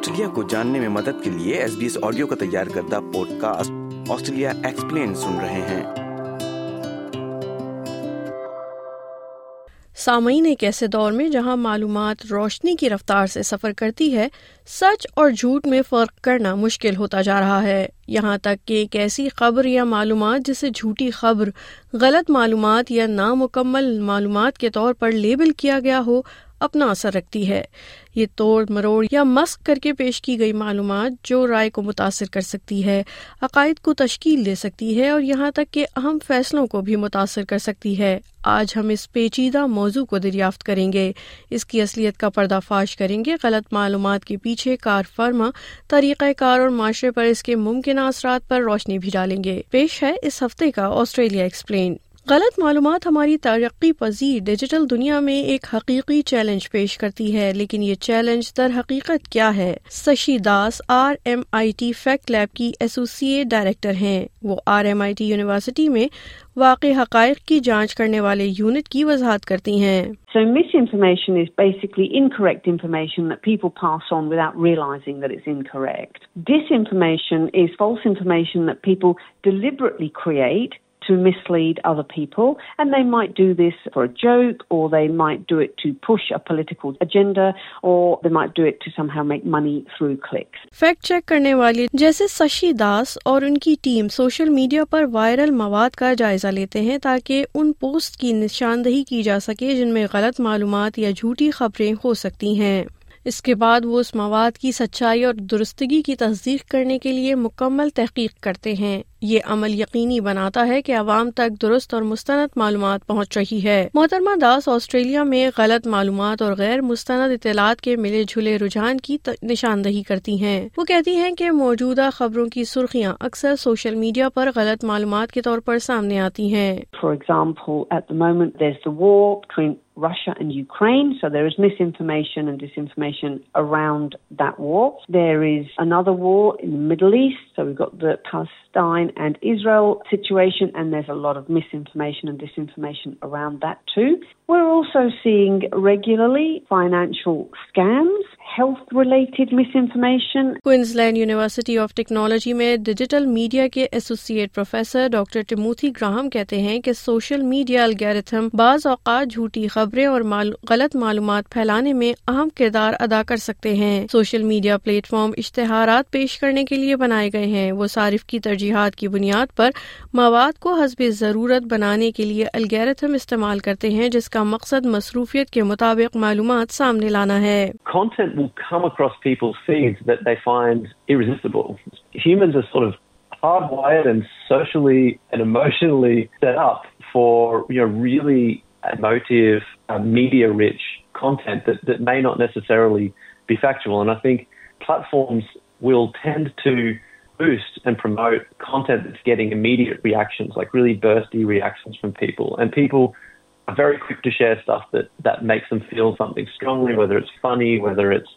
Australia کو جاننے میں مدد کے لیے ایس بی ایس آڈیو کا تیار کردہ پوڈ کاسٹ آسٹریلیا ایکسپلین سن رہے ہیں۔ سامعین، ایک ایسے دور میں جہاں معلومات روشنی کی رفتار سے سفر کرتی ہے، سچ اور جھوٹ میں فرق کرنا مشکل ہوتا جا رہا ہے۔ یہاں تک کہ ایک ایسی خبر یا معلومات جسے جھوٹی خبر، غلط معلومات یا نامکمل معلومات کے طور پر لیبل کیا گیا ہو اپنا اثر رکھتی ہے۔ یہ توڑ مروڑ یا مسق کر کے پیش کی گئی معلومات جو رائے کو متاثر کر سکتی ہے، عقائد کو تشکیل دے سکتی ہے اور یہاں تک کہ اہم فیصلوں کو بھی متاثر کر سکتی ہے۔ آج ہم اس پیچیدہ موضوع کو دریافت کریں گے۔ اس کی اصلیت کا پردہ فاش کریں گے۔ غلط معلومات کے پیچھے کار فرما، طریقہ کار اور معاشرے پر اس کے ممکنہ اثرات پر روشنی بھی ڈالیں گے۔ پیش ہے اس ہفتے کا آسٹریلیا ایکسپلین۔ غلط معلومات ہماری ترقی پذیر ڈیجیٹل دنیا میں ایک حقیقی چیلنج پیش کرتی ہے، لیکن یہ چیلنج در حقیقت کیا ہے؟ Sushi Das, R M I T fact lab کی ایسوسیٹ ڈائریکٹر ہیں۔ وہ R M I T university میں واقع حقائق کی جانچ کرنے والے یونٹ کی وضاحت کرتی ہیں۔ So misinformation is basically incorrect information that people pass on without realizing that it's incorrect. Disinformation is false information that people deliberately create to mislead other people. And they might do this for a joke, or they might do it to push a political agenda, or they might do it to somehow make money through clicks. Fact check کرنے والی جیسے سشی داس اور ان کی team social media پر viral مواد کا جائزہ لیتے ہیں تاکہ ان پوسٹ کی نشاندہی کی جا سکے جن میں غلط معلومات یا جھوٹی خبریں ہو سکتی ہیں اس کے بعد وہ اس مواد کی سچائی اور درستگی کی تصدیق کرنے کے لیے مکمل تحقیق کرتے ہیں یہ عمل یقینی بناتا ہے کہ عوام تک درست اور مستند معلومات پہنچ رہی ہے۔ محترمہ داس آسٹریلیا میں غلط معلومات اور غیر مستند اطلاعات کے ملے جھلے رجحان کی نشاندہی کرتی ہیں۔ وہ کہتی ہیں کہ موجودہ خبروں کی سرخیاں اکثر سوشل میڈیا پر غلط معلومات کے طور پر سامنے آتی ہیں۔ For example, at the moment there's the war between Russia and Ukraine, so there is misinformation and disinformation around that war. There is another war in the Middle East, so we've got the Palestine and Israel situation, and there's a lot of misinformation and disinformation around that too. We're also seeing regularly financial scams, health related misinformation. Queensland university of technology میں digital media کے associate professor doctor Timothy Graham کہتے ہیں کہ social media الگیرتھم بعض اوقات جھوٹی خبریں اور غلط معلومات پھیلانے میں اہم کردار ادا کر سکتے ہیں۔ سوشل میڈیا پلیٹ فارم اشتہارات پیش کرنے کے لیے بنائے گئے ہیں۔ وہ صارف کی ترجیحات کی بنیاد پر مواد کو حسب ضرورت بنانے کے لیے الگیرتھم استعمال کرتے ہیں جس کا مقصد مصروفیت کے مطابق معلومات سامنے لانا ہے۔ Content will come across people's feeds that they find irresistible. Humans are sort of hardwired and socially and emotionally set up for you know really emotive, uh, media-rich content that, that may not necessarily be factual. And I think platforms will tend to boost and promote content that's getting immediate reactions, like really bursty reactions from people. And people very quick to share stuff that, that makes them feel something strongly, whether it's funny, whether it's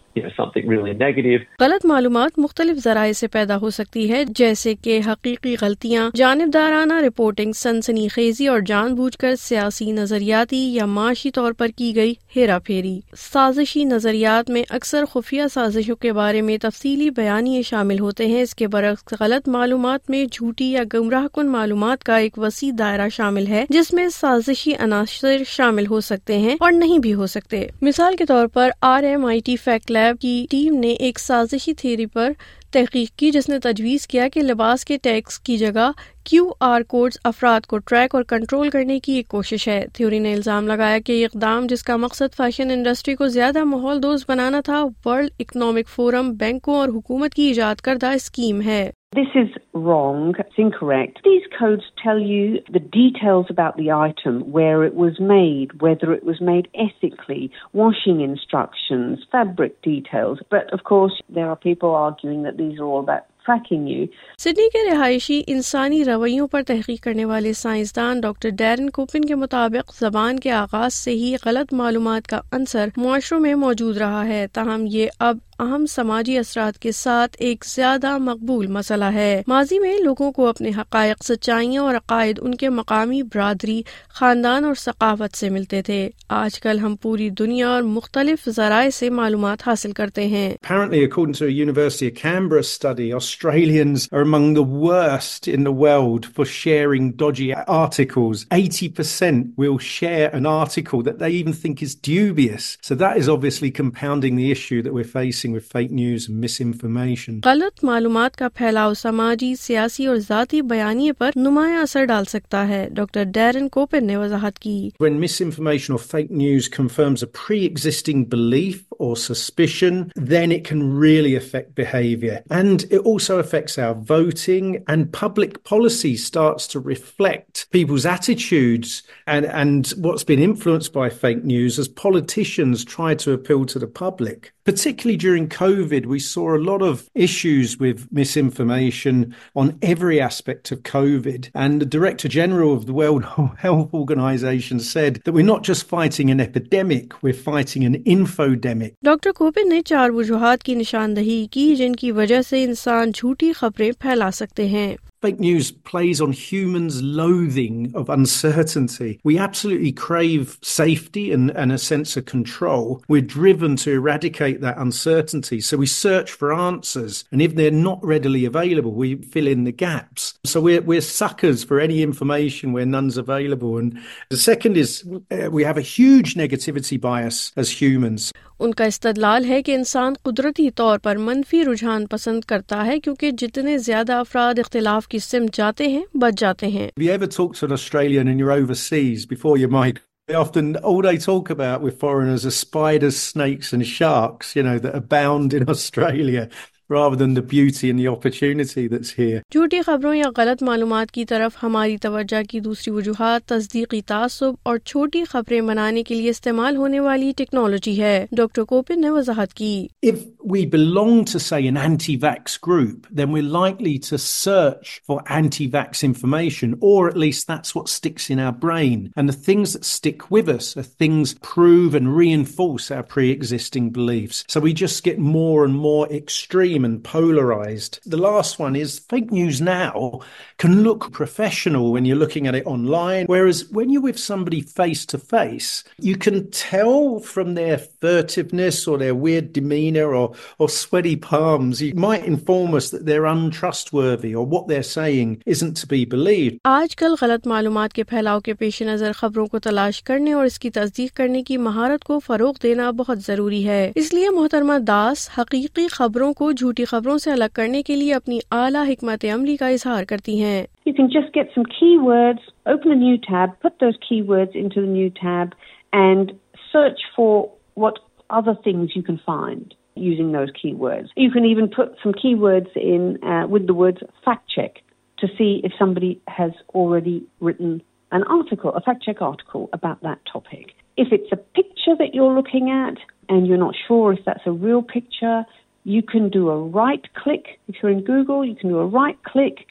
غلط معلومات مختلف ذرائع سے پیدا ہو سکتی ہے، جیسے کہ حقیقی غلطیاں، جانبدارانہ رپورٹنگ سنسنی خیزی اور جان بوجھ کر سیاسی نظریاتی یا معاشی طور پر کی گئی ہیرا پھیری۔ سازشی نظریات میں اکثر خفیہ سازشوں کے بارے میں تفصیلی بیانیے شامل ہوتے ہیں۔ اس کے برعکس، غلط معلومات میں جھوٹی یا گمراہ کن معلومات کا ایک وسیع دائرہ شامل ہے، جس میں سازشی عناصر شامل ہو سکتے ہیں اور نہیں بھی ہو سکتے۔ مثال کے طور پر R M I T fact lab کی ٹیم نے ایک سازشی تھیری پر تحقیق کی جس نے تجویز کیا کہ لباس کے ٹیکس کی جگہ کیو آر کوڈ افراد کو ٹریک اور کنٹرول کرنے کی ایک کوشش ہے۔ تھیوری نے الزام لگایا کہ یہ اقدام جس کا مقصد فیشن انڈسٹری کو زیادہ ماحول دوز بنانا تھا، ورلڈ اکنامک فورم بینکوں اور حکومت کی ایجاد کردہ اسکیم ہے۔ دس از رانگرس سڈنی کے رہائشی انسانی رویوں پر تحقیق کرنے والے سائنسدان ڈاکٹر ڈیرن کوپن کے مطابق زبان کے آغاز سے ہی غلط معلومات کا عنصر معاشروں میں موجود رہا ہے، تاہم یہ اب اہم سماجی اثرات کے ساتھ ایک زیادہ مقبول مسئلہ ہے۔ ماضی میں لوگوں کو اپنے حقائق، سچائیاں اور عقائد، ان کے مقامی برادری، خاندان اور ثقافت سے ملتے تھے۔ آج کل ہم پوری دنیا اور مختلف ذرائع سے معلومات حاصل کرتے ہیں۔ With fake news and misinformation. غلط معلومات کا پھیلاؤ سماجی سیاسی اور ذاتی بیانیے پر نمایاں اثر ڈال سکتا ہے ڈاکٹر ڈیرن کوپن نے وضاحت کی When misinformation or fake news confirms a pre-existing belief or suspicion, then it can really affect behaviour. And it also affects our voting and public policy starts to reflect people's attitudes and, and what's been influenced by fake news as politicians try to appeal to the public. Particularly during COVID, we saw a lot of issues with misinformation on every aspect of COVID. And the Director General of the World Health Organization said that we're not just fighting an epidemic, we're fighting an infodemic. Doctor coupon نے چار وجوہات کی نشاندہی کی جن کی وجہ سے انسان جھوٹی خبریں پھیلا سکتے ہیں Fake news plays on humans' loathing of uncertainty. We absolutely crave safety and, and a sense of control. We're driven to eradicate that uncertainty. So we search for answers. And if they're not readily available, we fill in the gaps. So we're, we're suckers for any information where none's available. And the second is uh, we have a huge negativity bias as humans. ان کا استدلال ہے کہ انسان قدرتی طور پر منفی رجحان پسند کرتا ہے کیونکہ جتنے زیادہ افراد اختلاف کی سمت جاتے ہیں بچ جاتے ہیں They often, all they talk about with foreigners are spiders, snakes, and sharks, you know, that abound in Australia rather than the beauty and the opportunity that's here. جھوٹی خبروں یا غلط معلومات کی طرف ہماری توجہ کی دوسری وجوہات تصدیقی تعصب اور چھوٹی خبریں بنانے کے لیے استعمال ہونے والی ٹیکنالوجی ہے ڈاکٹر کوپن نے وضاحت کی If we belong to, say, an anti vax group, then we're likely to search for anti vax information, or at least that's what sticks in our brain. And the things that stick with us are things prove and reinforce our pre existing beliefs. So we just get more and more extreme extreme and polarized. The last one is fake news now can look professional when you're looking at it online, whereas when you're with somebody face to face, you can tell from their furtiveness or their weird demeanor or, or sweaty palms, you might inform us that they're untrustworthy or what they're saying isn't to be believed. آج کل غلط معلومات کے پھیلاؤ کے پیش نظر خبروں کو تلاش کرنے اور اس کی تصدیق کرنے کی مہارت کو فروغ دینا بہت ضروری ہے اس لیے محترمہ داس حقیقی خبروں کو جھوٹی خبروں سے الگ کرنے کے لیے اپنی اعلیٰ حکمت عملی کا اظہار کرتی ہیں۔ Picture you can do a right click. If you're in Google, you can do a right click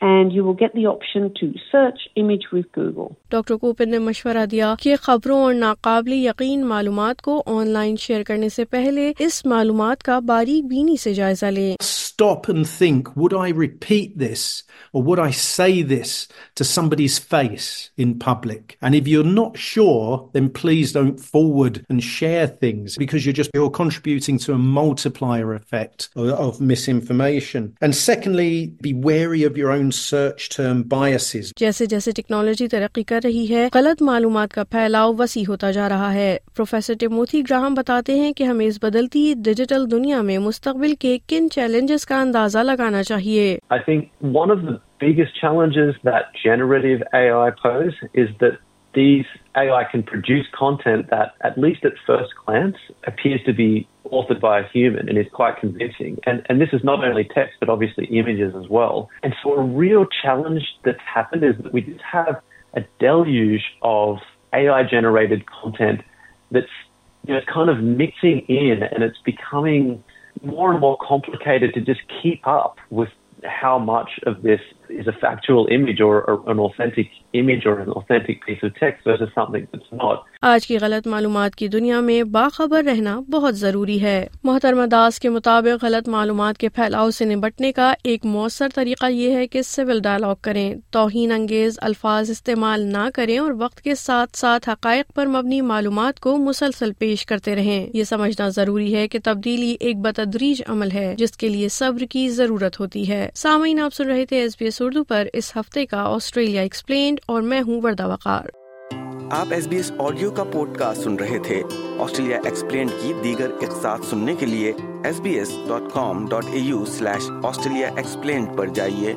and you will get the option to search image with Google. Doctor Cooper نے مشورہ دیا کہ خبروں اور ناقابل یقین معلومات کو آن لائن شیئر کرنے سے پہلے اس معلومات کا باریک بینی سے جائزہ لیں Stop and think, would I repeat this or would I say this to somebody's face in public? And if you're not sure, then please don't forward and share things because you're just, you're contributing to a multiplier effect of, of misinformation. And secondly, be wary of your own search term biases. جیسے جیسے technology ترقی کر رہی ہے غلط معلومات کا پھیلاؤ وسیع ہوتا جا رہا ہے پروفیسر ٹیموتھی گراہم بتاتے ہیں کہ ہمیں اس بدلتی ڈیجیٹل دنیا میں مستقبل کے کن چیلنجز کا اندازہ لگانا چاہیے biggest challenges that generative AI pose is that these AI can produce content that, at least at first glance, appears to be authored by a human and is quite convincing. And, and this is not only text, but obviously images as well. And so a real challenge that's happened is that we just have a deluge of AI generated content that's you know, kind of mixing in and it's becoming more and more complicated to just keep up with how much of this is a factual image or, or an authentic image or an authentic piece of text versus something that's not. آج کی غلط معلومات کی دنیا میں باخبر رہنا بہت ضروری ہے۔ محترمہ داس کے مطابق غلط معلومات کے پھیلاؤ سے نبٹنے کا ایک مؤثر طریقہ یہ ہے کہ سول ڈائلاگ کریں۔ توہین انگیز الفاظ استعمال نہ کریں اور وقت کے ساتھ ساتھ حقائق پر مبنی معلومات کو مسلسل پیش کرتے رہیں۔ یہ سمجھنا ضروری ہے کہ تبدیلی ایک بتدریج عمل ہے جس کے لیے صبر کی ضرورت ہوتی ہے۔ سامعین آپ سن رہے تھے ایس بی ایس اردو پر اس ہفتے کا آسٹریلیا ایکسپلینڈ اور میں ہوں وردہ وقار۔ آپ ایس بی ایس آڈیو کا پوڈ کاسٹ سن رہے تھے۔ آسٹریلیا ایکسپلینڈ کی دیگر اقساط سننے کے لیے S B S dot com dot A U slash Australia explained پر جائیے۔